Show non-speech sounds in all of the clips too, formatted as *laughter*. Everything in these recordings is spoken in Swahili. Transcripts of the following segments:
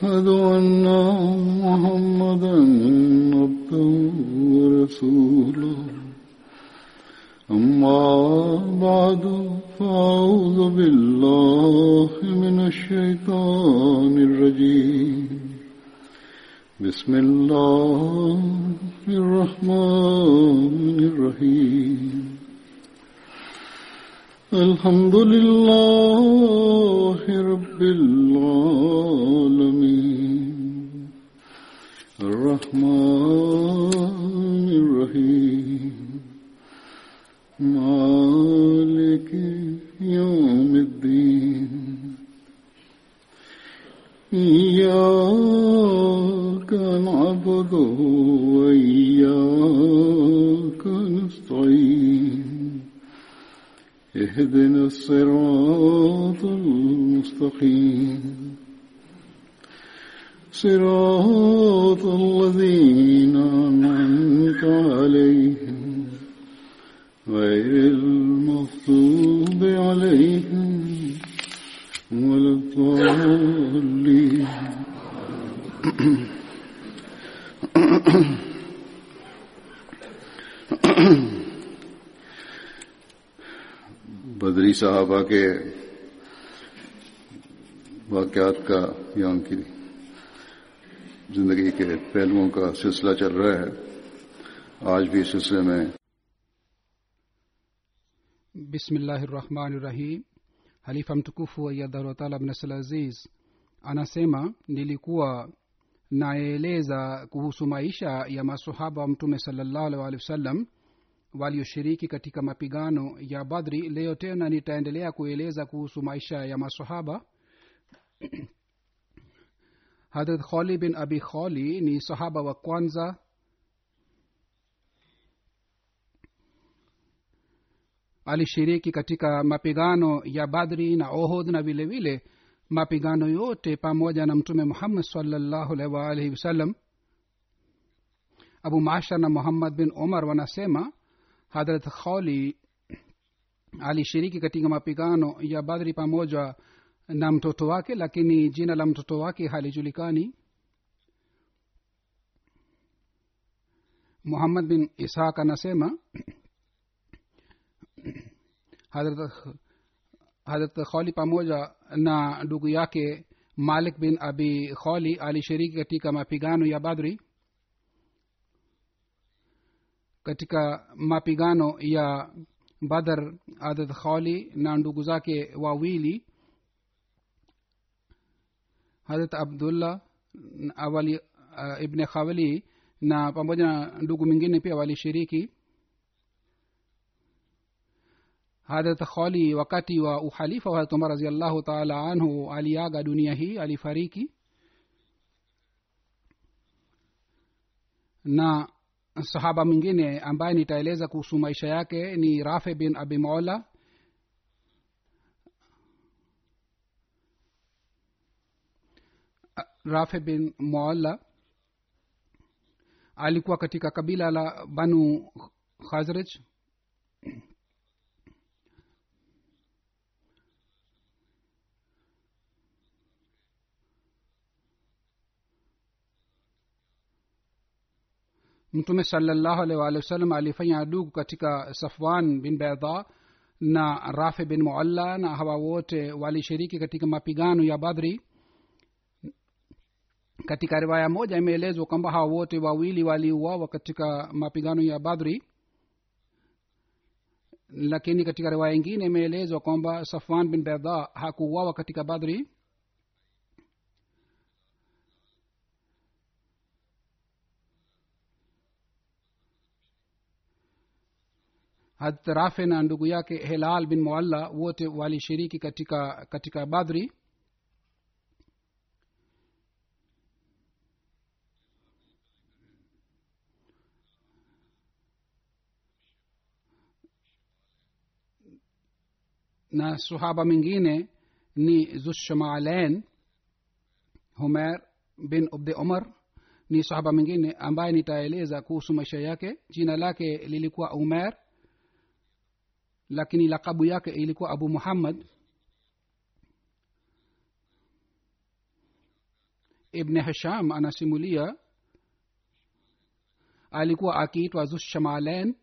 Hmm. صراط الذين أنعمت عليهم غير المغضوب عليهم ولا الضالين. بدری صحابہ کے واقعات کا یہاں کی जिंदगी के पहलुओं का सिलसिला चल रहा है आज भी इस सिलसिले में bismillahirrahmanirrahim halifa mtukufu ayadharwataala abnasal aziz anasema nilikuwa naeleza kuhusu maisha ya masahaba wa mtume salallahu alaihi waalihi wasallam walioshiriki katika mapigano ya badri leo tena nitaendelea kueleza kuhusu maisha ya masahaba hadrat khali bin abi khali ni sahaba wa kwanza. Alishiriki katika mapigano ya badri na ohod na vilevile vile mapigano yote pamoja na mtume muhammad salllahu alaihi waalihi wasallam abu mashar na muhammad bin umar wanasema hadrat khali alishiriki katika mapigano ya badri pamoja na mtoto wake lakini jina la mtoto wake halijulikani. Muhammad bin ishaq anasema hadrat khali pamoja na ndugu yake malik bin abi khali alishiriki katika mapigano ya badri katika mapigano ya badr hadrat khali na ndugu zake wawili hadrat abdullah awali uh, ibne khawali na pamoja na ndugu mwingine pia walishiriki. Hadrat khali wakati wa uhalifa wa hadrat umar raziallahu taala anhu aliaga dunia hii alifariki. Na sahaba mwingine ambaye nitaeleza kuhusu maisha yake ni rafe bin abi mola rafe bin moalla alikuwa katika kabila la banu khazraj. Mtume salallahu alaihi waalihi wasallam alifanya adugu katika safwan bin bedha na rafe bin mualla na hawa wote walishiriki katika mapigano ya badri katika riwaya moja imeelezwa kwamba hawa wote wawili waliuawa katika mapigano ya badhri lakini katika riwaya ingine imeelezwa kwamba safwan bin bedha hakuuawa katika badhri rafe na ndugu yake helal bin mualla wote walishiriki katika katika badri na sahaba mwingine ni zushamalain humer bin ubdi umar ni sahaba mwingine ambaye nitaeleza kuhusu maisha yake. Jina lake lilikuwa umer lakini lakabu yake ilikuwa abu muhammad ibn hisham anasimulia. Alikuwa akiitwa zushamalen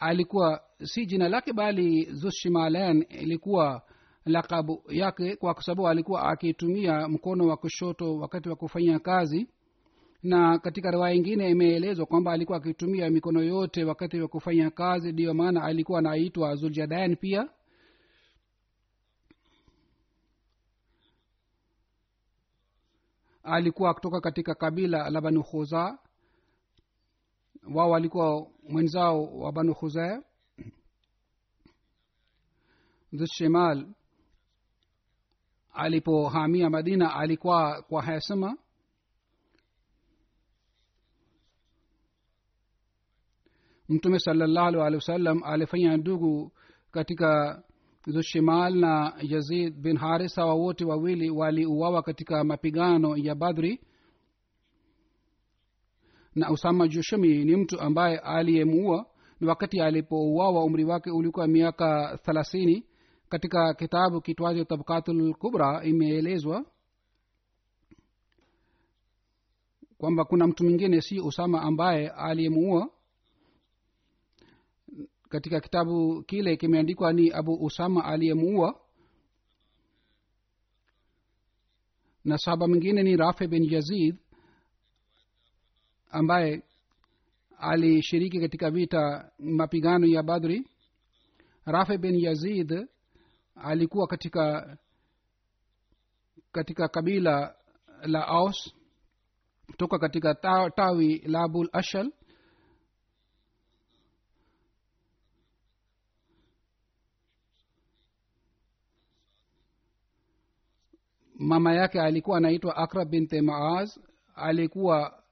alikuwa si jina lake bali zushimalan ilikuwa lakabu yake kwa sababu alikuwa akitumia mkono wa kushoto wakati wa kufanya kazi. Na katika riwaya ingine imeelezwa kwamba alikuwa akitumia mikono yote wakati wa kufanya kazi ndiyo maana alikuwa anaitwa zuljadain pia. Alikuwa kutoka katika kabila la banu khuza wao walikuwa mwenzao wa banu khuzaya dhushimal alipohamia madina alikuwa kwa hesima mtume salallahu alehi wasallam alifanya ndugu katika zushimal na yazid bin haris wawote wote wawili waliuawa katika mapigano ya badri na usama jushumi ni mtu ambaye aliyemuua ni wakati alipouawa umri wake ulikuwa miaka thelathini. Katika kitabu kitwacho tabkatul kubra imeelezwa kwamba kuna mtu mwingine si usama ambaye aliyemuua. Katika kitabu kile kimeandikwa ni abu usama aliyemuua. Na sahaba mwingine ni rafe bin yazid ambaye alishiriki katika vita mapigano ya badri. Rafe bin yazid alikuwa katika katika kabila la aus toka katika tawi la abul ashal. Mama yake alikuwa anaitwa akra binte maaz alikuwa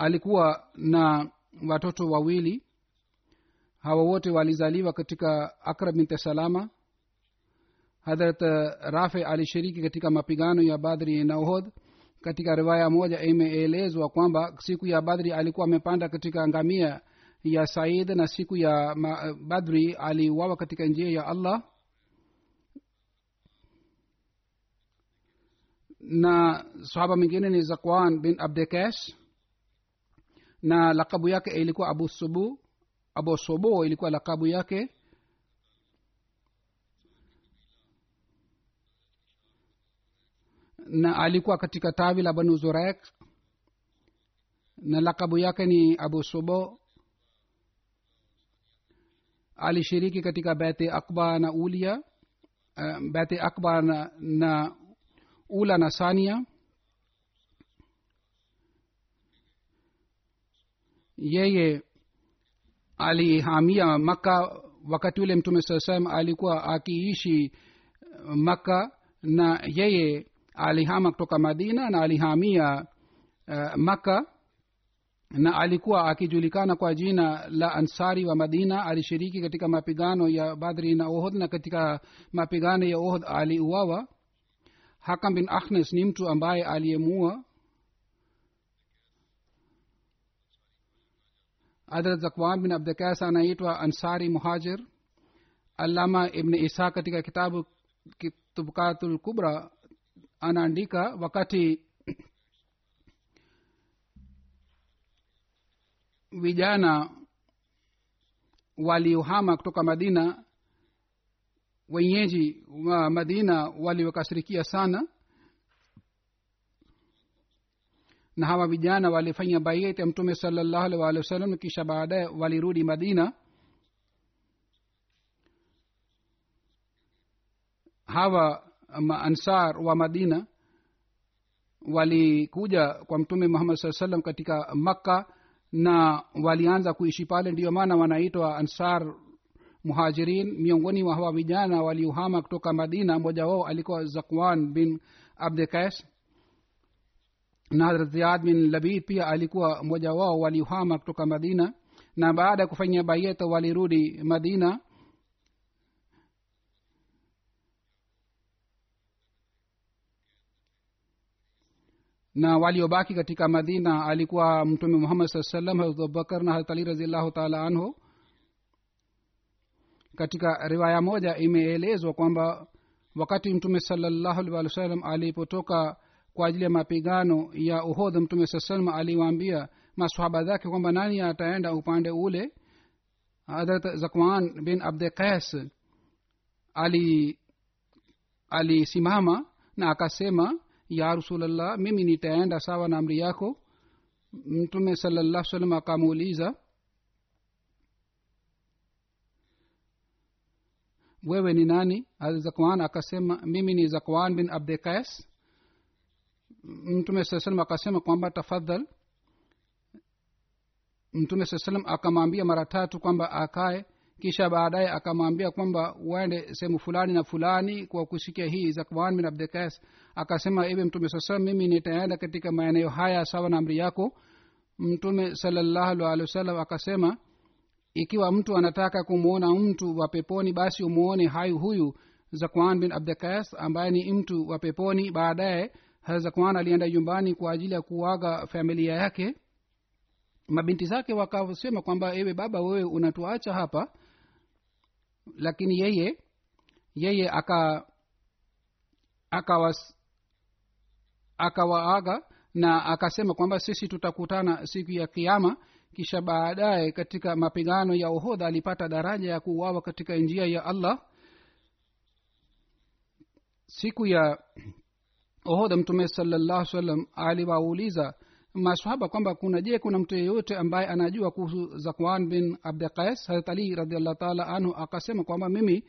alikuwa na watoto wawili. Hawa wote walizaliwa katika akra binte salama. Hadrat rafe alishiriki katika mapigano ya badri na uhod katika riwaya moja imeelezwa kwamba siku ya badri alikuwa amepanda katika ngamia ya said na siku ya badri aliuawa katika njia ya allah. Na sahaba mwingine ni zakwan bin abdekesh na lakabu yake ilikuwa abu subu abu sobo ilikuwa lakabu yake. Na alikuwa katika tawi la banu zurek na lakabu yake ni abu sobo alishiriki katika bete akba na ulia uh, bete akba na, na ula na sania yeye alihamia makka wakati ule mtume saa salam alikuwa akiishi makka na yeye alihama kutoka madina na alihamia uh, makka na alikuwa akijulikana kwa jina la ansari wa madina. Alishiriki katika mapigano ya badri na ohod na katika mapigano ya ohod aliuawa. Hakam bin ahnes ni mtu ambaye aliyemuua hadrat zakwan bin abdikas anaitwa ansari muhajir alama ibn isa katika kitabu tubukatul kubra anaandika wakati vijana waliohama kutoka madina wenyeji wa madina waliokasirikia sana na hawa vijana walifanya baiet ya mtume salallahu alih walih wasallam kisha baadaye walirudi madina. Hawa maansar wa madina walikuja kwa mtume muhammad saa salam katika makka na walianza kuishi pale. Ndiyo maana wanaitwa ansar muhajirin. Miongoni mwa hawa vijana waliohama kutoka madina mmoja wao alikuwa zakwan bin abdekais na hadrat ziyad bin labid pia alikuwa mmoja wao waliohama kutoka madina na baada ya kufanya bayeta walirudi madina. Na waliobaki katika madina alikuwa mtume muhammad saa salam harat abubakar na harat ali raziallahu taala anhu. Katika riwaya moja imeelezwa kwamba wakati mtume salallahu alih walih wa sallam alipotoka kwa ajili ya mapigano ya uhodh mtume saa salam aliwaambia masahaba zake kwamba nani ataenda upande ule? Hadrat zakwan bin abde alisimama ali na akasema ya rasulllah mimi nitaenda sawa na amri yako. Mtume salallah salam akamuuliza wewe ni nani? Zakwan akasema mimi ni zakwan bin abde qais mtume saa salam akasema kwamba tafadhal mtume saa salam akamwambia mara tatu kwamba akae kisha baadaye akamwambia kwamba uende sehemu fulani na fulani kwa kusikia hii zakwan bin abdikas akasema ewe mtume saa salam mimi nitaenda katika maeneo haya sawa na amri yako. Mtume salallahu alehi wasallam akasema ikiwa mtu anataka kumwona mtu wa peponi basi umwone hayu huyu zakwan bin abdikas ambaye ni mtu wa peponi. Baadaye zakwan alienda nyumbani kwa ajili ya kuaga familia yake. Mabinti zake wakasema kwamba ewe baba wewe unatuacha hapa. Lakini yeye yeye aka akawas akawaaga na akasema kwamba sisi tutakutana siku ya kiama kisha baadaye katika mapigano ya uhodha alipata daraja ya kuuawa katika njia ya allah. Siku ya uhodha mtume salallahu salam aliwauliza masahaba kwamba kuna je kuna mtu yeyote ambaye anajua kuhusu zakwan bin abdqais harat ali radiallahu taala anhu akasema kwamba mimi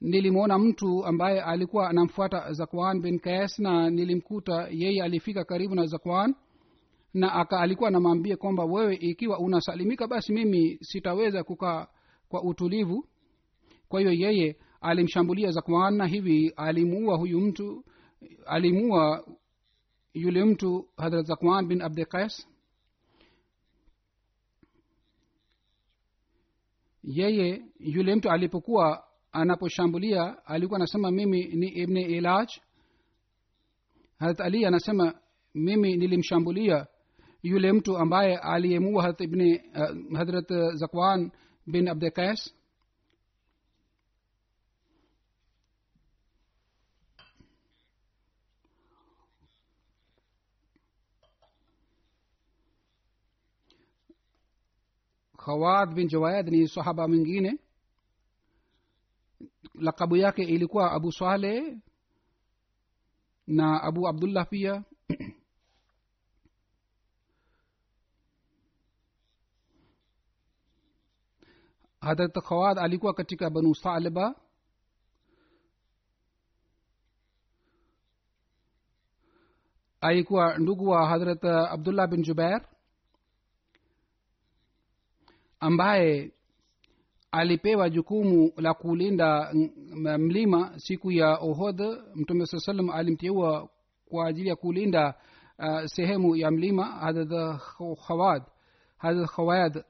nilimwona mtu ambaye alikuwa anamfuata zakwan bin kais na nilimkuta yeye alifika karibu na zakwan na aka alikuwa anamwambia kwamba wewe ikiwa unasalimika basi mimi sitaweza kukaa kwa utulivu. Kwa hiyo yeye alimshambulia zakwan na hivi alimuua huyu mtu alimuua yule mtu hadrat zakwan bin abdi qais yeye yule mtu alipokuwa anaposhambulia alikuwa anasema mimi ni ibni ilaj. Harat ali anasema mimi nilimshambulia yule mtu ambaye aliyemua harat ibni uh, hadrat zakwan bin abdi qais khawad bin jawayad ni sahaba mwingine. Lakabu yake ilikuwa abu saleh na abu abdullah pia. *clears throat* Hadrat khawad alikuwa katika banu salba alikuwa ndugu wa hadrat abdullah bin jubair ambaye alipewa jukumu la kulinda mlima siku ya ohodh mtume saa salam alimteua kwa ajili ya kulinda uh, sehemu ya mlima hadrat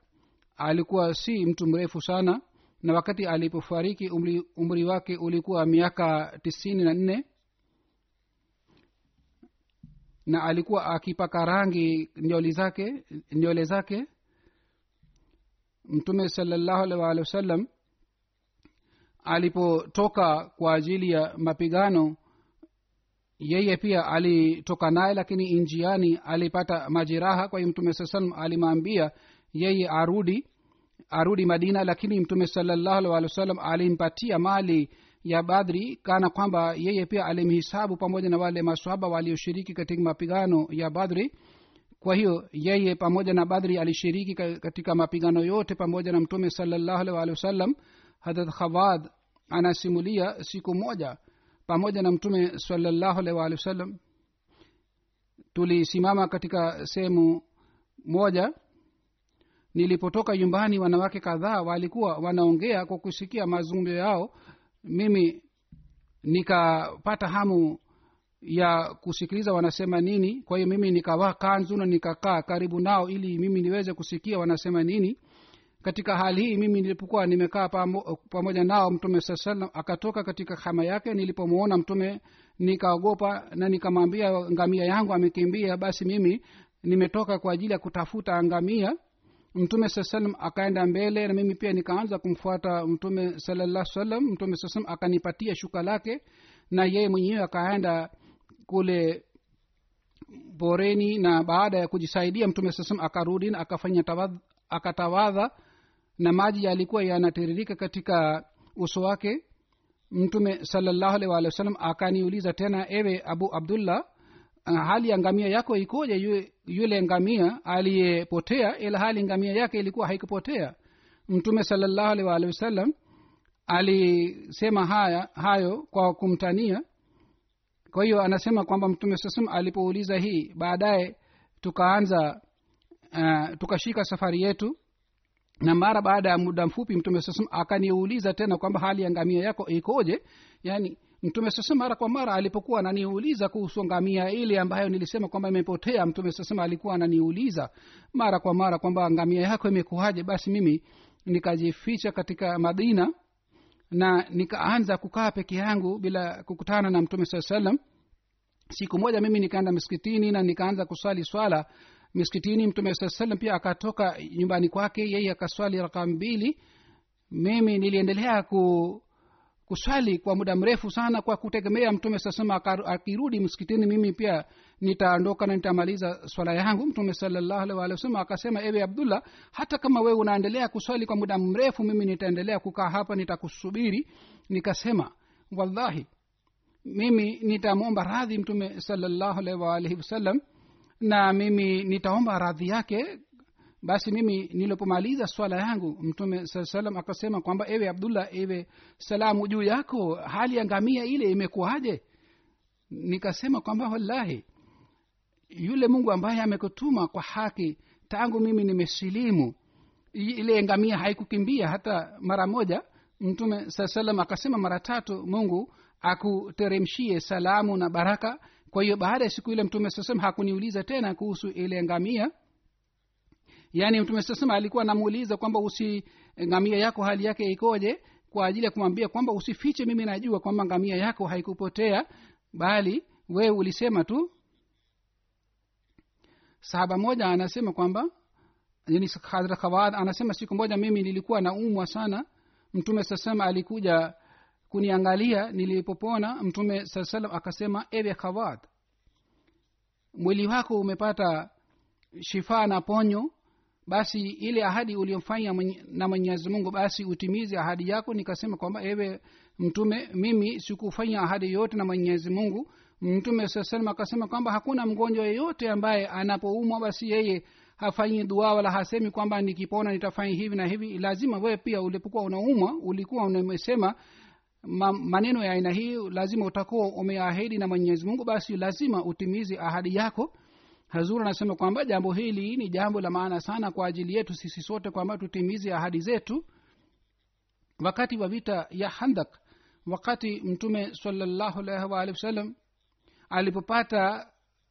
alikuwa si mtu mrefu sana na wakati alipofariki umri, umri wake ulikuwa miaka tisini na nne na alikuwa akipaka rangi nyoli zake nyole zake mtume salallahu alih waalihi wasallam alipotoka kwa ajili ya mapigano yeye pia alitoka naye lakini njiani alipata majeraha. Kwa hiyo mtume saa salam alimwambia yeye arudi arudi madina lakini mtume salallahu alih waalihi wasallam alimpatia mali ya badri kana kwamba yeye pia alimhisabu pamoja na wale maswahaba walioshiriki katika mapigano ya badri kwa hiyo yeye pamoja na badri alishiriki katika mapigano yote pamoja na mtume salallahu alih walihi wasallam. Hadrat khawad anasimulia siku moja pamoja na mtume salallahu alih walihi wasallam. Tulisimama katika sehemu moja. Nilipotoka nyumbani wanawake kadhaa walikuwa wanaongea kwa kusikia mazungumzo yao. Mimi nikapata hamu ya kusikiliza wanasema nini. Kwa hiyo mimi nikavaa kanzu na nikakaa karibu nao ili mimi niweze kusikia wanasema nini. Katika hali hii mimi nilipokuwa nimekaa pamo, pamoja nao mtume saa salam akatoka katika hama yake. Nilipomwona mtume nikaogopa na nikamwambia ngamia yangu amekimbia basi mimi nimetoka kwa ajili ya kutafuta ngamia. Mtume saa salam akaenda mbele na mimi pia nikaanza kumfuata mtume salallah salam mtume saa salam akanipatia shuka lake na yeye mwenyewe akaenda kule boreni na baada ya kujisaidia mtume saa salam akarudi na akafanya tawadh, akatawadha na maji yalikuwa yanatiririka katika uso wake mtume salallahu alaihi waalihi wasallam akaniuliza tena ewe abu abdullah uh, hali ya ngamia yako ikoje? Yule ngamia aliyepotea ila hali ngamia yake ilikuwa haikupotea. Mtume salallahu alaihi waalihi wasallam alisema haya hayo kwa kumtania kwa hiyo anasema kwamba mtume sasam alipouliza hii baadaye tukaanza uh, tukashika safari yetu na mara baada ya muda mfupi mtume sasam akaniuliza tena kwamba hali ya ngamia yako ikoje? Yaani mtume sasam mara kwa mara alipokuwa ananiuliza kuhusu ngamia ile ambayo nilisema kwamba imepotea mtume sasam alikuwa ananiuliza mara kwa mara kwamba ngamia yako imekuaje basi mimi nikajificha katika madina na nikaanza kukaa peke yangu bila kukutana na mtume saa salam siku moja mimi nikaenda miskitini na nikaanza kuswali swala. Miskitini mtume saa salam pia akatoka nyumbani kwake yeye akaswali raka mbili. Mimi niliendelea ku kuswali kwa muda mrefu sana kwa kutegemea mtume sasema akirudi msikitini mimi pia nitaondoka na nitamaliza swala yangu. Mtume wasallam akasema ewe abdullah hata kama wewe unaendelea kuswali kwa muda mrefu mimi nitaendelea kukaa hapa nitakusubiri. Nikasema wallahi mimi nitamwomba radhi mtume salallahu alaihi wasallam na mimi nitaomba radhi yake basi mimi nilipomaliza swala yangu mtume saa salam akasema kwamba ewe abdullah ewe salamu juu yako hali ya ngamia ile imekuwaje? Nikasema kwamba wallahi yule mungu ambaye amekutuma kwa haki tangu mimi nimesilimu ile ngamia haikukimbia hata mara moja. Mtume saa salam akasema mara tatu mungu akuteremshie salamu na baraka. Kwa hiyo baada ya siku ile mtume saa hakuniuliza tena kuhusu ile ngamia yaani mtume sasema alikuwa anamuuliza kwamba usi ngamia yako hali yake ikoje? Kwa ajili ya kumwambia kwamba usifiche mimi najua kwamba ngamia yako haikupotea bali wewe ulisema tu. Sahaba moja anasema kwamba yani hadra khawad anasema siku moja mimi nilikuwa naumwa sana. Mtume sasema alikuja kuniangalia nilipopona. Mtume saa akasema ewe khawad mwili wako umepata shifaa na ponyo basi ile ahadi uliyofanya na mwenyezi mungu basi utimize ahadi yako. Nikasema kwamba ewe mtume mimi sikufanya ahadi yoyote na mwenyezi mungu. Mtume saa akasema kwamba hakuna mgonjwa yeyote ambaye anapoumwa basi yeye hafanyi dua wala hasemi kwamba nikipona nitafanya hivi na hivi. Lazima wewe pia ulipokuwa unaumwa ulikuwa umesema maneno ya aina hii lazima utakuwa umeahidi na mwenyezi mungu basi lazima utimize ahadi yako hazur anasema kwamba jambo hili ni jambo la maana sana kwa ajili yetu sisi sote kwamba tutimize ahadi zetu wakati wa vita ya handak wakati mtume salallahu alaihi waalihi wasallam alipopata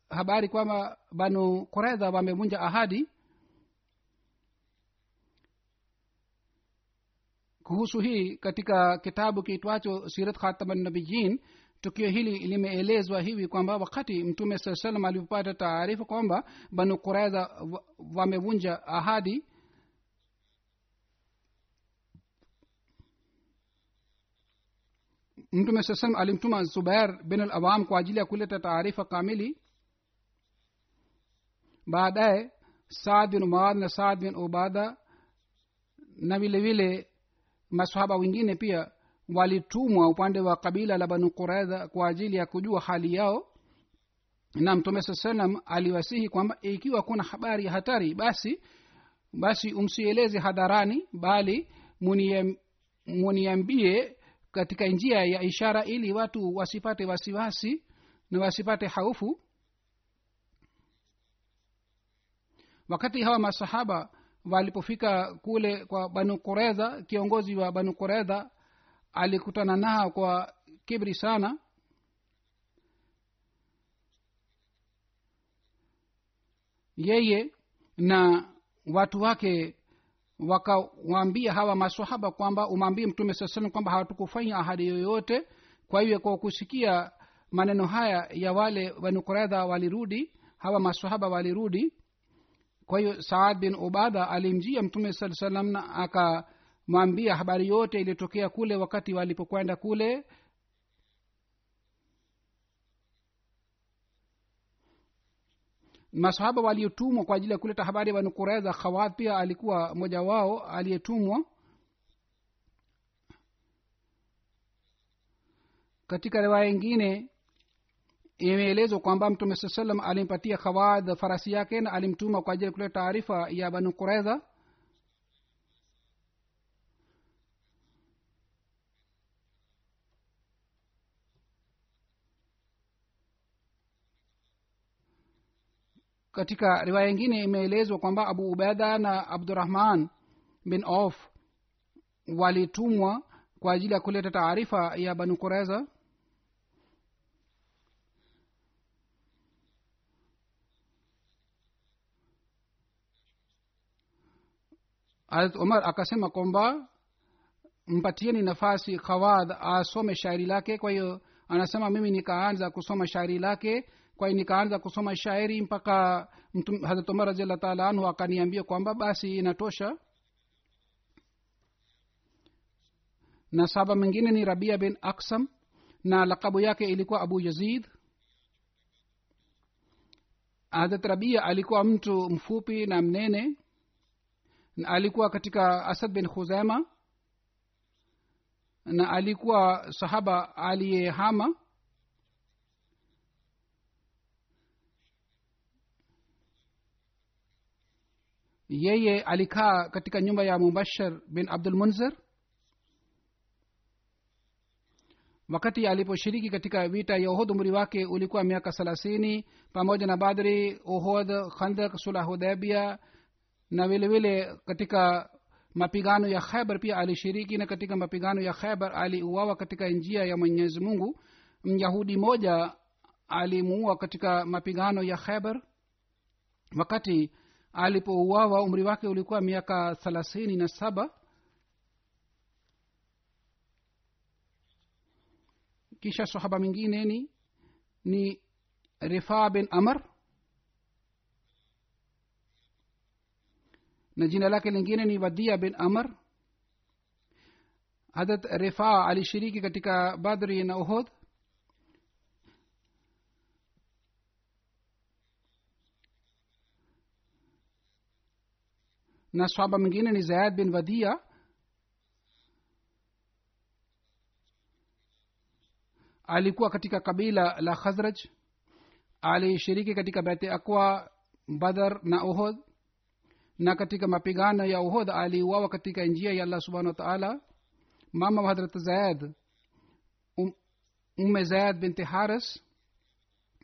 habari kwamba banu koredha wamevunja ahadi kuhusu hii katika kitabu kiitwacho sirat khatamannabiyin tukio hili limeelezwa hivi kwamba wakati mtume saa salam alipopata taarifa kwamba banu quraidha wamevunja ahadi mtume saa salam alimtuma zubair bin al awam kwa ajili ya kuleta taarifa kamili. Baadaye saad bin muad na saad bin ubada na vilevile vile masahaba wengine pia walitumwa upande wa kabila la banu quraidha kwa ajili ya kujua hali yao. Na mtume saa salam aliwasihi kwamba ikiwa kuna habari ya hatari basi basi umsieleze hadharani bali muniambie katika njia ya ishara ili watu wasipate wasiwasi na wasipate haufu. Wakati hawa masahaba walipofika kule kwa banu quraidha kiongozi wa banu quraidha alikutana nao kwa kibri sana. Yeye na watu wake wakawaambia hawa masahaba kwamba umwambie mtume saa salam kwamba hawatukufanya ahadi yoyote. Kwa hiyo kwa kusikia maneno haya ya wale wanukuradha walirudi hawa masahaba walirudi. Kwa hiyo saad bin ubadha alimjia mtume saa salam na akamwambia habari yote iliyotokea kule wakati walipokwenda kule. Masahaba waliotumwa kwa ajili ya kuleta habari ya banu kureza khawad pia alikuwa mmoja wao aliyetumwa katika riwaya ingine imeelezwa kwamba mtume saa salam alimpatia khawad farasi yake na alimtuma kwa ajili ya kuleta taarifa ya banu kureza katika riwaya ingine imeelezwa kwamba abu ubeda na abdurahman bin auf walitumwa kwa ajili ya kuleta taarifa ya banu kureza harat umar akasema kwamba mpatieni nafasi khawad asome shairi lake kwa hiyo anasema mimi nikaanza kusoma shairi lake kwa nikaanza kusoma shairi mpaka harat umar raziallah taala anhu akaniambia kwamba basi inatosha. Na saba mwingine ni rabia bin aksam na lakabu yake ilikuwa abu yazid. Harat rabia alikuwa mtu mfupi na mnene na alikuwa katika asad bin khuzema na alikuwa sahaba aliyehama yeye alikaa katika nyumba ya mubashar bin abdul munzir. Wakati aliposhiriki katika vita ya uhud umri wake ulikuwa miaka thelathini pamoja na badri uhud khandak sulah hudabia na vilevile vile katika mapigano ya khaibar pia alishiriki na katika mapigano ya khaibar aliuawa katika njia ya mwenyezi mungu. Myahudi moja alimuua katika mapigano ya khaibar wakati alipouawa umri wake ulikuwa miaka thelathini na saba. Kisha sahaba mwingine ni ni rifaa bin amr. Na jina lake lingine ni wadia bin amr. Hadrat rifaa alishiriki katika badri na uhud na swaba mwingine ni zayad bin vadia alikuwa katika kabila la khazraj. Alishiriki katika bete akwa badar na uhod na katika mapigano ya uhod aliuawa katika njia ya allah subhanahu wa taala. Mama wa hadrat zayad um, umme zayad binti haris.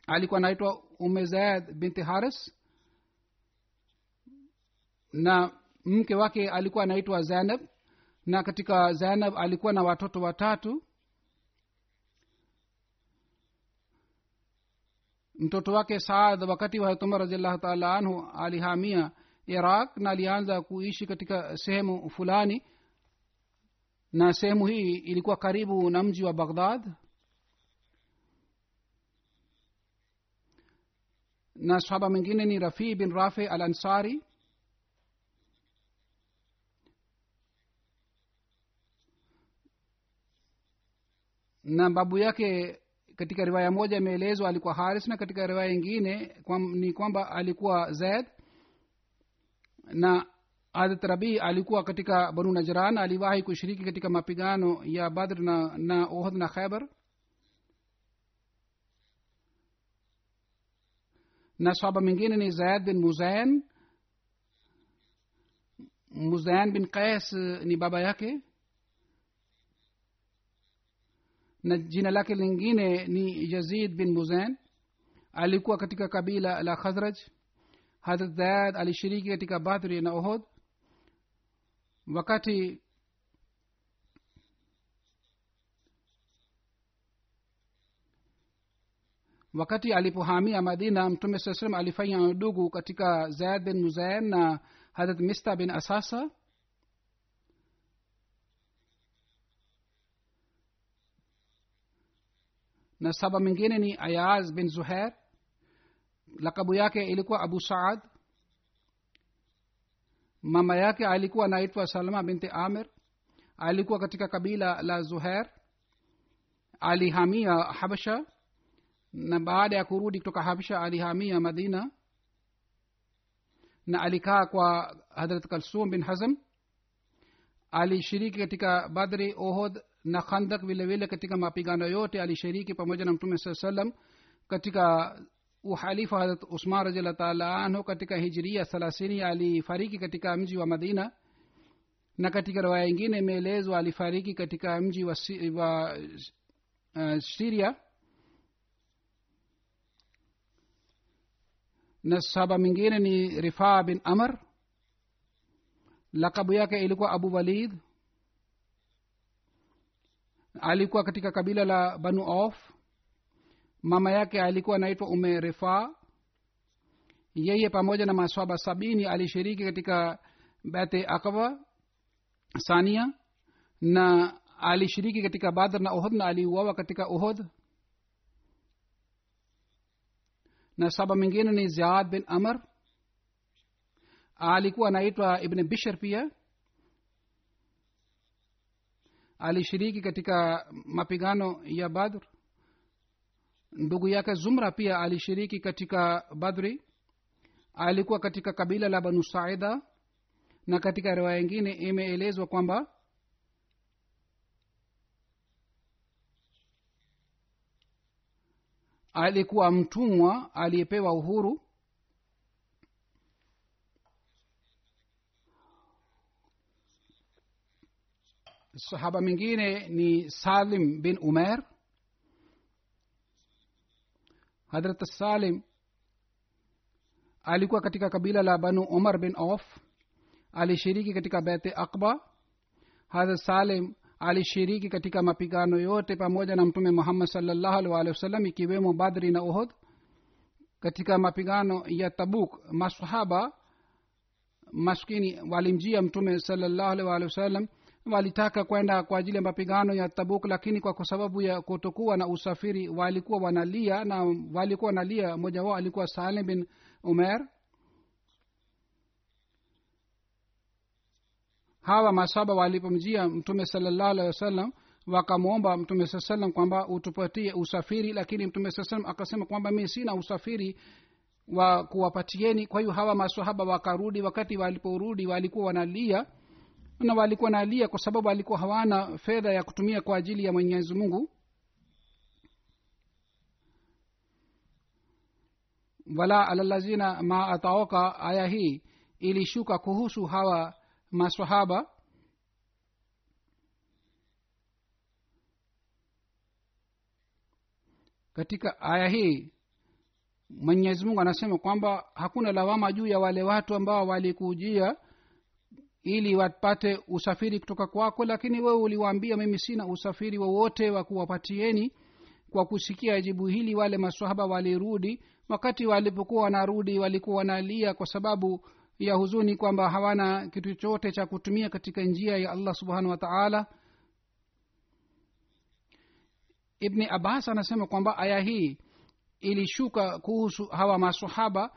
Alikuwa anaitwa ume zayad binti haris. Na mke wake alikuwa anaitwa zainab na katika zainab alikuwa na watoto watatu. Mtoto wake saad wakati wa umar raziallahu taala anhu alihamia iraq na alianza kuishi katika sehemu fulani na sehemu hii ilikuwa karibu na mji wa baghdad. Na sahaba mwingine ni rafii bin rafi al ansari na babu yake katika riwaya moja imeelezwa alikuwa haris na katika riwaya ingine kwa, ni kwamba alikuwa zaid na hadrat rabii alikuwa katika banu najran aliwahi kushiriki katika mapigano ya badr na, na ohd na khaibar na sahaba mwingine ni zaid bin muzain muzain bin qais ni baba yake na jina lake lingine ni yazid bin muzain alikuwa katika kabila la khazraj. Hadrat zayad alishiriki katika badri na ohod wakati wakati alipohamia madina mtume saa salam alifanya udugu katika zayad bin muzain na hadrat mista bin asasa na saba mwingine ni ayaz bin zuher lakabu yake ilikuwa abu saad. Mama yake alikuwa anaitwa salma binti amir. Alikuwa katika kabila la zuher alihamia habsha na baada ya kurudi kutoka habsha alihamia madina. Na alikaa kwa hadrat kalsum bin hazm. Alishiriki katika badri ohod na khandak vile vile katika mapigano yote alishiriki pamoja na mtume saa salam katika uhalifu hadrat usman raziallah taala anhu katika hijiria thelathini alifariki katika mji wa madina. Na katika riwaya ingine imeelezwa alifariki katika mji wa, wa uh, siria na saba mingine ni rifaa bin amr. Lakabu yake ilikuwa abu walid alikuwa katika kabila la banu of mama yake alikuwa anaitwa ume refa. Yeye pamoja na maswaba sabini alishiriki katika bete akaba sania na alishiriki katika badr na uhud na aliuawa katika uhud. Na saba mwingine ni ziad bin amr. Alikuwa anaitwa ibn bishr pia alishiriki katika mapigano ya badr. Ndugu yake zumra pia alishiriki katika badri. Alikuwa katika kabila la banu saida. Na katika riwaya ingine imeelezwa kwamba alikuwa mtumwa aliyepewa uhuru sahaba mwingine ni salim bin umer hadrat salim alikuwa katika kabila la banu umar bin auf. Alishiriki katika bete akba hadrat salim alishiriki katika mapigano yote pamoja na mtume muhammad salllahu alih walihi wasallam ikiwemo badri na uhud. Katika mapigano ya tabuk masahaba maskini walimjia mtume salllahu alih walihi wasallam walitaka kwenda kwa ajili ya mapigano ya tabuk lakini kwa sababu ya kutokuwa na usafiri walikuwa wanalia na walikuwa wanalia. Mmoja wao alikuwa salim bin umer hawa masaba walipomjia mtume salallahu alehi wasallam wakamwomba mtume saa salam kwamba utupatie usafiri lakini mtume saa salam akasema kwamba mi sina usafiri wa kuwapatieni. Kwa hiyo hawa masahaba wakarudi wakati waliporudi walikuwa wanalia na walikuwa nalia kwa sababu walikuwa hawana fedha ya kutumia kwa ajili ya mwenyezi mungu. Wala alalazina ma ataoka aya hii ilishuka kuhusu hawa masahaba katika aya hii mwenyezi mungu anasema kwamba hakuna lawama juu ya wale watu ambao walikujia ili wapate usafiri kutoka kwako lakini wewe uliwaambia mimi sina usafiri wowote wa kuwapatieni. Kwa kusikia jibu hili wale masahaba walirudi. Wakati walipokuwa wanarudi walikuwa wanalia kwa sababu ya huzuni kwamba hawana kitu chochote cha kutumia katika njia ya allah subhanahu wa taala. Ibni abbas anasema kwamba aya hii ilishuka kuhusu hawa masahaba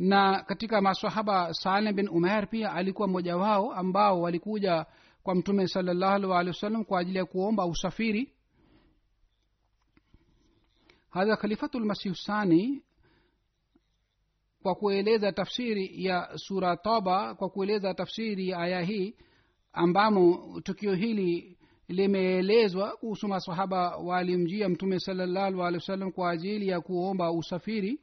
na katika masahaba salem bin umer pia alikuwa mmoja wao ambao walikuja kwa mtume salallahu alih wasallam kwa ajili ya kuomba usafiri. Hadha khalifatulmasihu sani kwa kueleza tafsiri ya sura toba kwa kueleza tafsiri ya aya hii ambamo tukio hili limeelezwa kuhusu masahaba walimjia mtume salallahu alih wasallam kwa ajili ya kuomba usafiri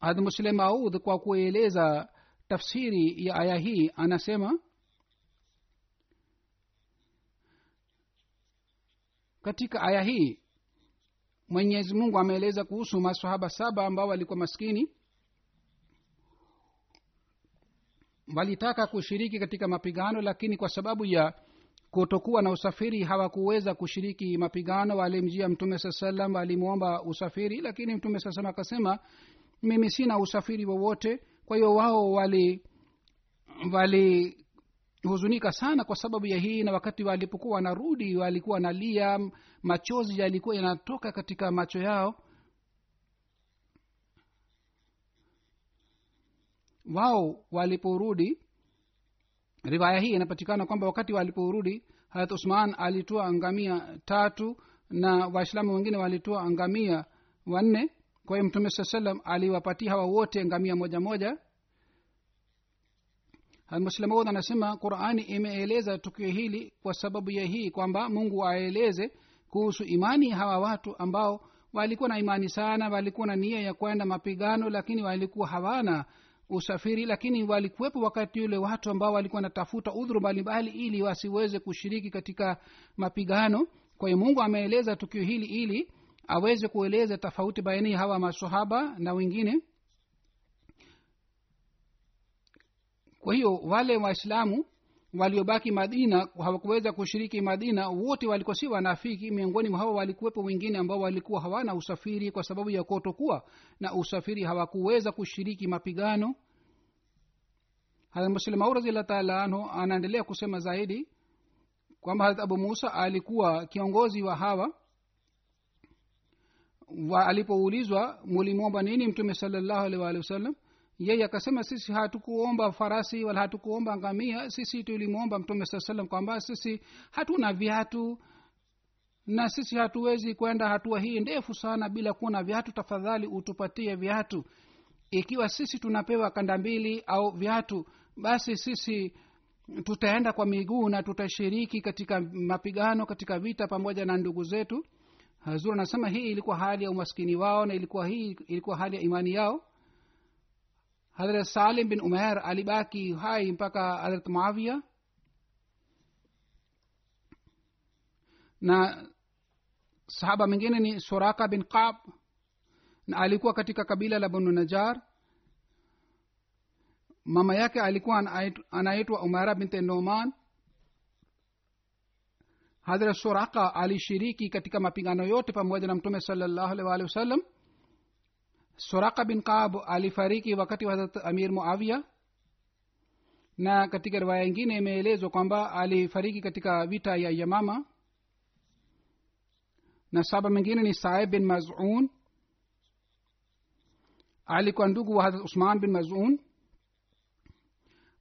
had muslim kwa kueleza tafsiri ya aya hii anasema katika aya hii mwenyezi mungu ameeleza kuhusu masahaba saba ambao walikuwa maskini walitaka kushiriki katika mapigano lakini kwa sababu ya kutokuwa na usafiri hawakuweza kushiriki mapigano. Walimjia mtume saa salam walimwomba usafiri lakini mtume saa salam akasema mimi sina usafiri wowote. Kwa hiyo wao wali wali walihuzunika sana kwa sababu ya hii na wakati walipokuwa wanarudi walikuwa nalia machozi yalikuwa yanatoka katika macho yao. Wao waliporudi riwaya hii inapatikana kwamba wakati waliporudi harat usman alitoa ngamia tatu na waislamu wengine walitoa ngamia wanne kwa hiyo mtume saa salam aliwapatia hawa wote ngamia moja moja. Muslimaud anasema qurani imeeleza tukio hili kwa sababu ya hii kwamba mungu aeleze kuhusu imani hawa watu ambao walikuwa na imani sana walikuwa na nia ya kwenda mapigano lakini walikuwa hawana usafiri lakini walikuwepo wakati yule watu ambao walikuwa wanatafuta udhuru mbalimbali ili wasiweze kushiriki katika mapigano. Kwa hiyo mungu ameeleza tukio hili ili aweze kueleza tofauti baina ya hawa masahaba na wengine. Kwa hiyo wale waislamu waliobaki madina hawakuweza kushiriki madina wote walikuwa si wanafiki. Miongoni mwa hawa walikuwepo wengine ambao walikuwa hawana usafiri kwa sababu ya kutokuwa na usafiri hawakuweza kushiriki mapigano. Muslimau raziallah anhu anaendelea kusema zaidi kwamba harat abu musa alikuwa kiongozi wa hawa. wa alipoulizwa mulimwomba nini mtume salallahu alaihi waalihi wasallam yeye akasema sisi hatukuomba farasi wala hatukuomba ngamia sisi tulimwomba mtume saa salam kwamba sisi hatuna viatu na sisi hatuwezi kwenda hatua hii ndefu sana bila kuwa na viatu. Tafadhali utupatie viatu. Ikiwa sisi tunapewa kanda mbili au viatu basi sisi tutaenda kwa miguu na tutashiriki katika mapigano katika vita pamoja na ndugu zetu hazur anasema hii ilikuwa hali ya umaskini wao na ilikuwa hii ilikuwa hali ya imani yao. Hadrat salim bin umer alibaki hai mpaka hadrat muavia na sahaba mwingine ni suraka bin qab na alikuwa katika kabila la banu najar. Mama yake alikuwa anaitwa umara binte noman hadrat suraka alishiriki katika mapigano yote pamoja na mtume waalihi wasallam. Suraka bin qab alifariki wakati wa hadrat amir muavia na katika riwaya ingine imeelezwa kwamba alifariki katika vita ya yamama. Na saba mengine ni saib bin mazun. Alikuwa ndugu wa hadrat usman bin mazun.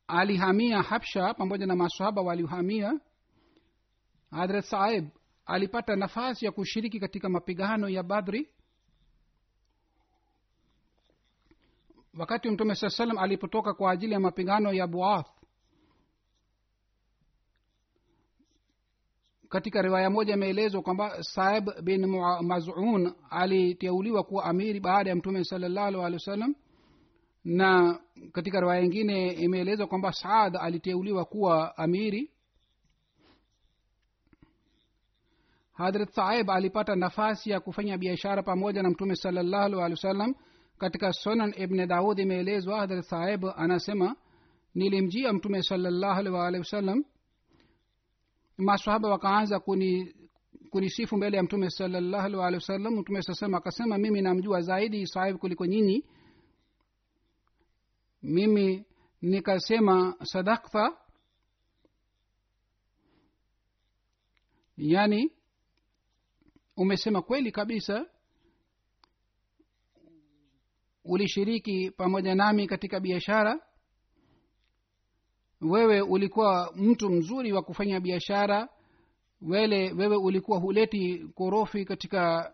Alihamia habsha pamoja na masahaba walihamia hadrat saib alipata nafasi ya kushiriki katika mapigano ya badri. Wakati mtume saa salam alipotoka kwa ajili ya mapigano ya buath katika riwaya moja imeelezwa kwamba saib bin mazun aliteuliwa kuwa amiri baada ya mtume salallahu alih wa sallam na katika riwaya ingine imeelezwa kwamba saad aliteuliwa kuwa amiri hadrat saib alipata nafasi ya kufanya biashara pamoja na mtume salallahu alih wasallam katika sunan ibne daud. Imeelezwa hadrat saib anasema nilimjia mtume salallahu alih wasallam. Masahaba wakaanza kuni kunisifu mbele ya mtume salallahu alih wasallam. Mtume sasema akasema mimi namjua zaidi saib kuliko nyinyi. Mimi nikasema sadakta yani umesema kweli kabisa. Ulishiriki pamoja nami katika biashara. Wewe ulikuwa mtu mzuri wa kufanya biashara. Wele wewe ulikuwa huleti korofi katika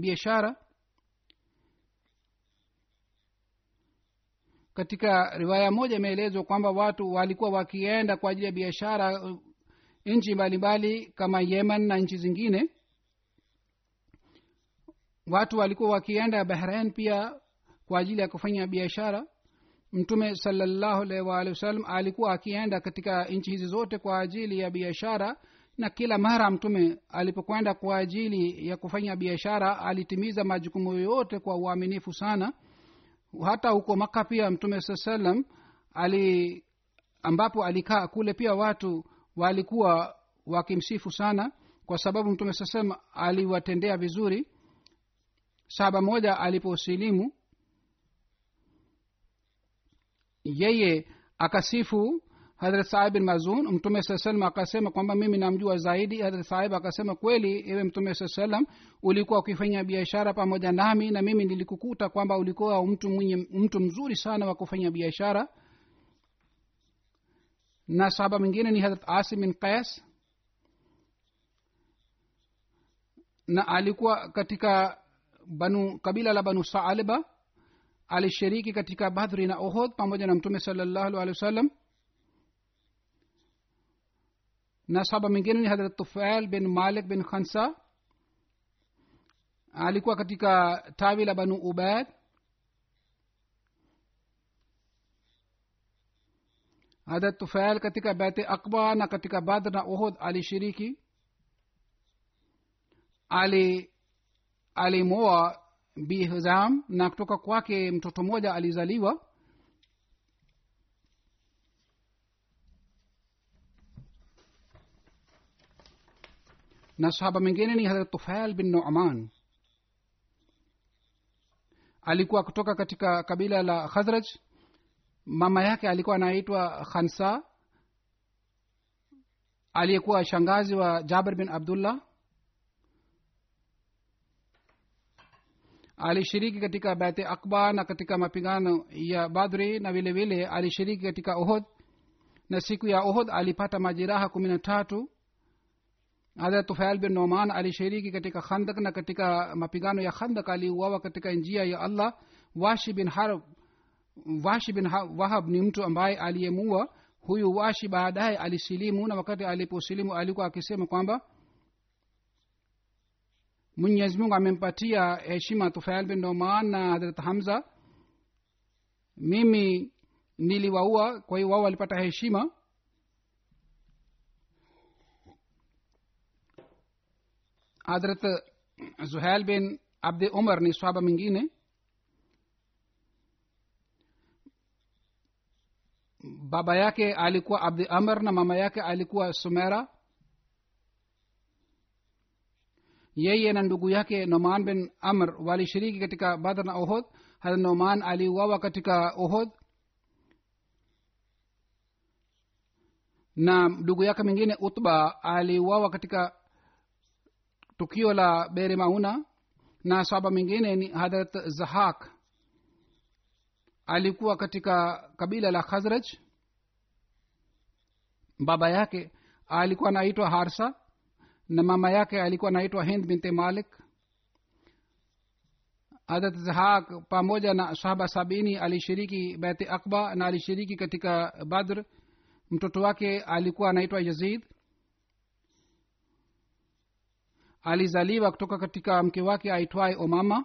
biashara. Katika riwaya moja imeelezwa kwamba watu walikuwa wakienda kwa ajili ya biashara nchi mbalimbali kama yemen na nchi zingine watu walikuwa wakienda bahrain pia kwa ajili ya kufanya biashara. Mtume salallahu alaihi waalihi wasallam alikuwa akienda katika nchi hizi zote kwa ajili ya biashara na kila mara mtume alipokwenda kwa ajili ya kufanya biashara alitimiza majukumu yote kwa uaminifu sana. Hata huko maka pia mtume saa salam ali ambapo alikaa kule pia watu walikuwa wakimsifu sana kwa sababu mtume saa salam aliwatendea vizuri saba moja aliposilimu yeye akasifu hadrat saib bin mazun. Mtume saa salam akasema kwamba mimi namjua zaidi. Hadrat saib akasema kweli ewe mtume saa salam ulikuwa ukifanya biashara pamoja nami na mimi nilikukuta kwamba ulikuwa mtu mwenye mtu mzuri sana wa kufanya biashara. Na sahaba mwingine ni hadrat asim bin qais. Na alikuwa katika banu kabila la banu saalba alishiriki katika badhri na ohod pamoja na mtume salallahu alehi wasallam. Na saba mwingine ni hadrat tufail bin malik bin khansa. Alikuwa katika tawi la banu ubad hadrat tufail katika bete akba na katika badr na ohod alishiriki. Ali alimoa bihzam na kutoka kwake mtoto mmoja alizaliwa. Na sahaba mwingine ni hadrat tufail bin numan. Alikuwa kutoka katika kabila la khazraj. Mama yake alikuwa anaitwa khansa aliyekuwa shangazi wa jaber bin abdullah alishiriki katika bate akba na katika mapigano ya badri na vile vile alishiriki katika ohod na siku ya ohod alipata majeraha kumi na tatu. Hadrat tufail bin noman alishiriki katika khandak na katika mapigano ya khandak aliuawa katika njia ya allah. Washi bin harb washi bin wahab ni mtu ambaye aliyemua huyu washi baadaye alisilimu na wakati aliposilimu alikuwa akisema kwamba mwenyezi mungu amempatia heshima tufail bin noman na hadrat hamza mimi niliwaua kwa hiyo wao walipata heshima. Hadrat zuhail bin abdi umar ni swaba mwingine. Baba yake alikuwa abdi amr na mama yake alikuwa sumera yeye na ndugu yake noman bin amr walishiriki katika badr na ohod hata noman aliuawa katika ohod na ndugu yake mwingine utba aliuawa katika tukio la bere mauna. Na saba mwingine ni hadrat zahak. Alikuwa katika kabila la khazraj. Baba yake alikuwa anaitwa harsa na mama yake alikuwa anaitwa hind binti malik. Hadrat zahak pamoja na sahaba sabini alishiriki beti akba na alishiriki katika badr. Mtoto wake alikuwa anaitwa yazid. Alizaliwa kutoka katika mke wake aitwaye omama.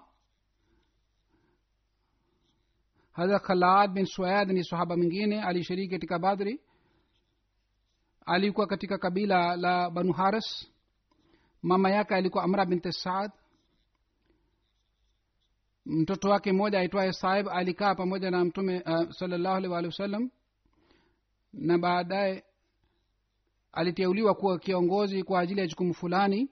Hadrat khalad bin suad ni sahaba mwingine alishiriki katika badri. Alikuwa katika kabila la banu haris mama yake alikuwa amra binti saad. Mtoto wake mmoja aitwaye saib alikaa pamoja na mtume uh, salllahu alih walihi wasallam na baadaye aliteuliwa kuwa kiongozi kwa ajili ya jukumu fulani.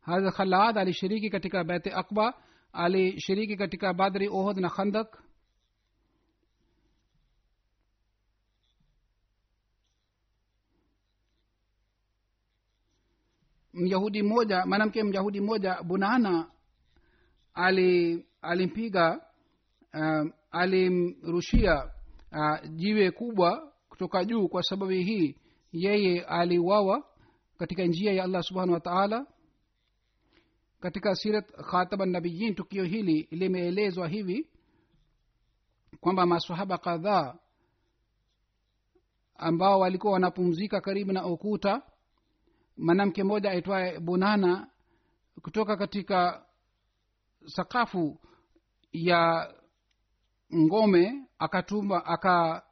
Hadrat khalad alishiriki katika bete akba alishiriki katika badri ohod na khandak myahudi mmoja mwanamke myahudi mmoja bunana ali alimpiga uh, alimrushia uh, jiwe kubwa kutoka juu kwa sababu hii yeye aliwawa katika njia ya allah subhanahu wa taala. Katika sirat khataba nabiyin tukio hili limeelezwa hivi kwamba masahaba kadhaa ambao walikuwa wanapumzika karibu na ukuta mwanamke mmoja aitwaye bunana kutoka katika sakafu ya ngome akatuma aka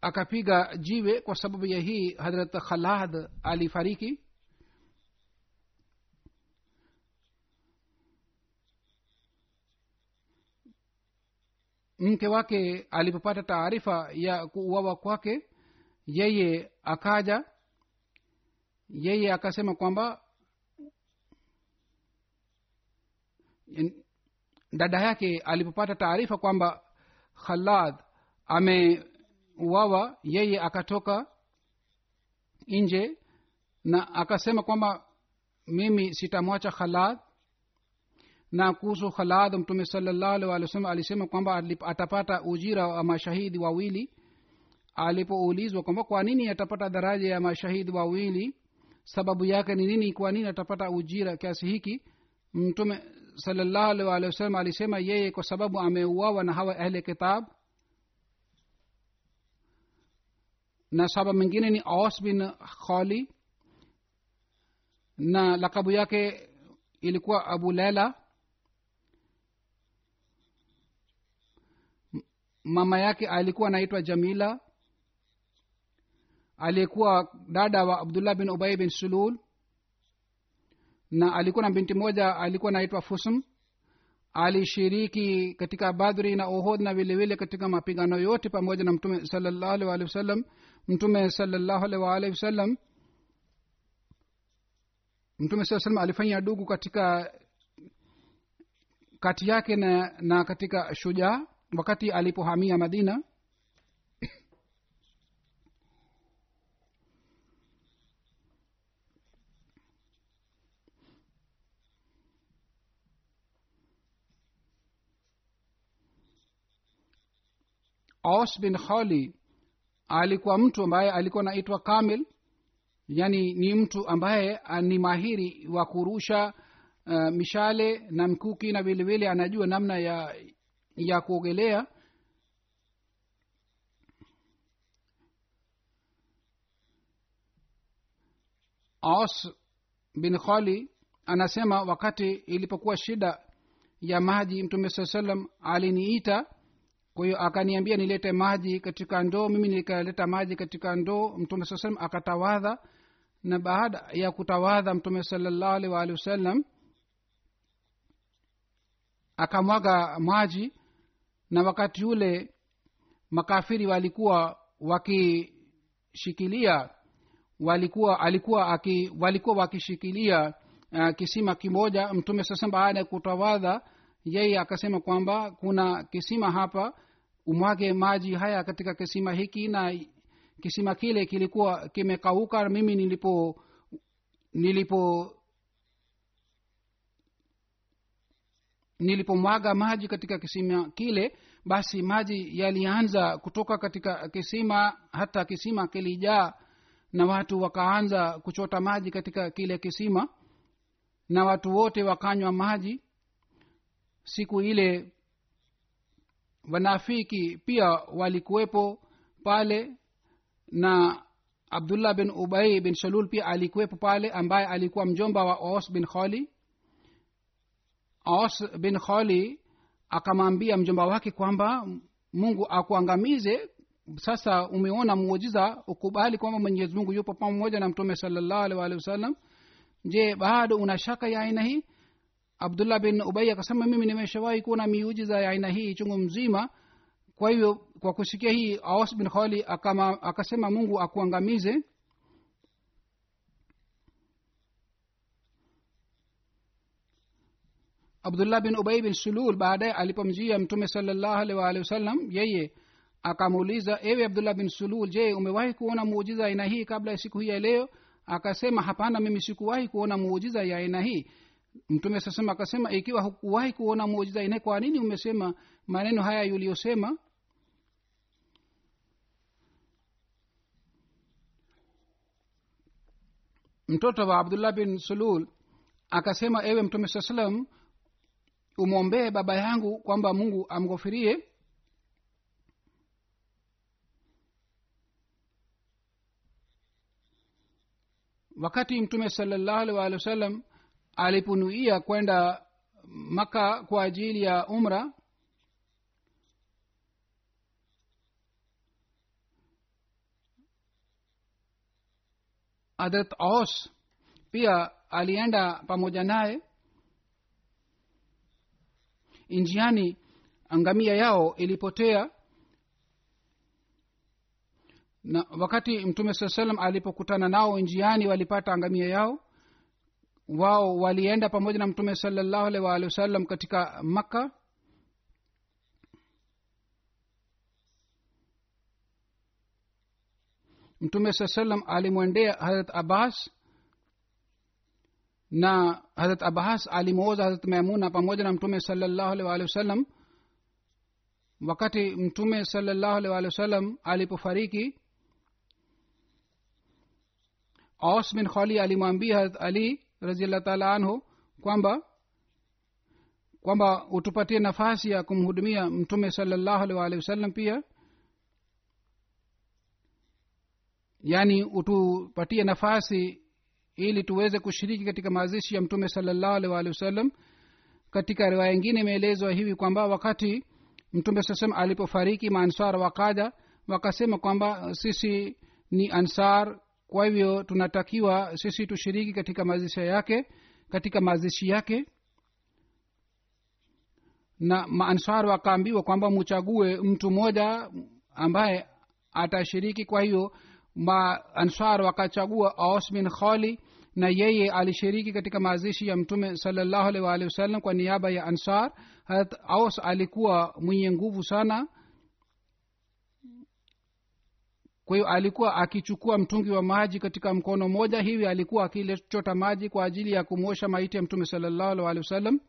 akapiga jiwe kwa sababu ya hii hadrat khalad alifariki mke wake alipopata taarifa ya kuuawa kwake yeye akaja yeye akasema kwamba dada yake alipopata taarifa kwamba khalad ameuawa yeye akatoka nje na akasema kwamba mimi sitamwacha khalad na kuhusu khalad mtume wasallam alisema kwamba atapata ujira wa mashahidi wawili. Alipoulizwa kwamba kwa nini atapata daraja ya mashahidi wawili sababu yake ni nini kwa nini atapata ujira kiasi hiki mtume wasallam alisema yeye kwa sababu ameuawa na hawa ahli kitab. Na saba mwingine ni aus bin khali. Na lakabu yake ilikuwa abu lela mama yake alikuwa anaitwa jamila aliyekuwa dada wa abdullah bin ubai bin sulul na alikuwa na binti moja alikuwa anaitwa fusm alishiriki katika badhri na ohod na vilevile katika mapigano yote pamoja na mtume salallahu alih walihi wasallam mtume salallahu alih waalihi wasallam mtume saa salam alifanya dugu katika kati yake na, na katika shujaa wakati alipohamia madina aus bin khali alikuwa mtu ambaye alikuwa naitwa kamil yani ni mtu ambaye ni mahiri wa kurusha uh, mishale na mkuki na vilevile anajua namna ya ya kuogelea. Aus bin khali anasema wakati ilipokuwa shida ya maji mtume saa salam aliniita kwa hiyo akaniambia nilete maji katika ndoo mimi nikaleta maji katika ndoo mtume saa salam akatawadha na baada ya kutawadha mtume salallahu alih waalihi wasallam akamwaga maji na wakati ule makafiri walikuwa wakishikilia walikuwa alikuwa aki, walikuwa wakishikilia uh, kisima kimoja. Mtume sasa baada ya kutawadha yeye akasema kwamba kuna kisima hapa umwage maji haya katika kisima hiki na kisima kile kilikuwa kimekauka. Mimi nilipo nilipo nilipomwaga maji katika kisima kile basi maji yalianza kutoka katika kisima hata kisima kilijaa na watu wakaanza kuchota maji katika kile kisima na watu wote wakanywa maji. Siku ile wanafiki pia walikuwepo pale na abdullah bin ubai bin salul pia alikuwepo pale ambaye alikuwa mjomba wa os bin khali os bin khali akamwambia mjomba wake kwamba mungu akuangamize. Sasa umeona muujiza ukubali kwamba mwenyezi mungu yupo pamoja na mtume salallahu alih walihi wasallam. Je bado una shaka ya aina hii? Abdullah bin ubai akasema mimi nimeshawahi kuona miujiza ya aina hii chungu mzima. Kwa hivyo kwa kusikia hii aos bin khali akasema mungu akuangamize abdullah bin ubai bin sulul baadaye alipomjia mtume salallahu alih waalihi wasallam yeye akamuuliza ewe abdullah bin sulul je umewahi kuona muujiza aina hii kabla ya siku hii ya leo? Akasema hapana mimi sikuwahi kuona muujiza ya aina hii. Mtume sasema akasema ikiwa hukuwahi kuona muujiza aina kwa nini umesema maneno haya yuliyosema? Mtoto wa abdullah bin sulul akasema ewe mtume saa salam umwombee baba yangu kwamba mungu amghofirie. Wakati mtume salallahu alih wa sallam aliponuia kwenda maka kwa ajili ya umra hadrat aus pia alienda pamoja naye njiani ngamia yao ilipotea. Na wakati mtume saa salam alipokutana nao njiani walipata ngamia yao. Wao walienda pamoja na mtume salallahu alaihi waalihi wasallam katika makka. Mtume saa salam alimwendea harat abbas na harat abbas alimwoza harat maimuna pamoja na mtume salallahu alaihi waalihi wasallam wakati mtume salallahu alaihi waalihi wasallam alipofariki aus bin khali alimwambia harat ali raziallah taala anhu kwamba kwamba utupatie nafasi ya kumhudumia mtume salallahu alaihi waalihi wasallam pia. Yaani utupatie nafasi ili tuweze kushiriki katika mazishi ya mtume salallahu alaihi waalihi wasallam katika riwaya ingine imeelezwa hivi kwamba wakati mtume saa salam alipofariki maansar wakaja wakasema kwamba sisi ni ansar kwa hivyo tunatakiwa sisi tushiriki katika mazishi yake katika mazishi yake. Na maansar wakaambiwa kwamba muchague mtu mmoja ambaye atashiriki kwa hiyo maansar wakachagua aus bin khali na yeye alishiriki katika mazishi ya mtume salallahu alaihi waalihi wasallam kwa niaba ya ansar. Harat aus alikuwa mwenye nguvu sana. Kwa hiyo alikuwa akichukua mtungi wa maji katika mkono mmoja hivi alikuwa akilechota maji kwa ajili ya kumwosha maiti ya mtume salallahu alaihi wasallam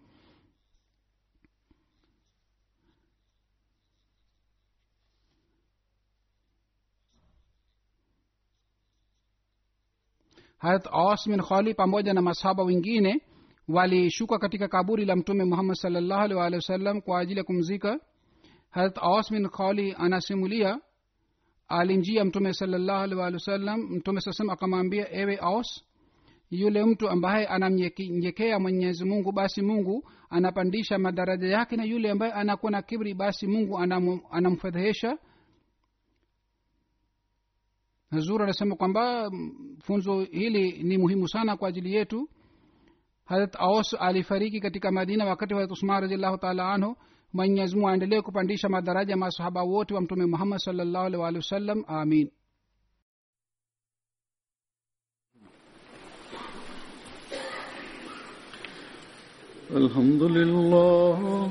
harat aus bin khali pamoja na masahaba wengine walishuka katika kaburi la mtume muhammad salllahu alih wasallam kwa ajili ya kumzika. Harat aus bin khali anasimulia alimjia mtume salllahu alih wasallam. Mtume saa akamwambia ewe aus yule mtu ambaye anamnyekea mwenyezi mungu basi mungu anapandisha madaraja yake na yule ambaye anakuwa na kibri basi mungu anamfedhehesha hazur anasema kwamba funzo hili ni muhimu sana kwa ajili yetu harat aus alifariki katika madina wakati harat usman raziallahu taala anhu mwenyezi mungu aendelee kupandisha madaraja masahaba wote wa mtume muhammad salllahu alih waalihi wasallam amin الحمد لله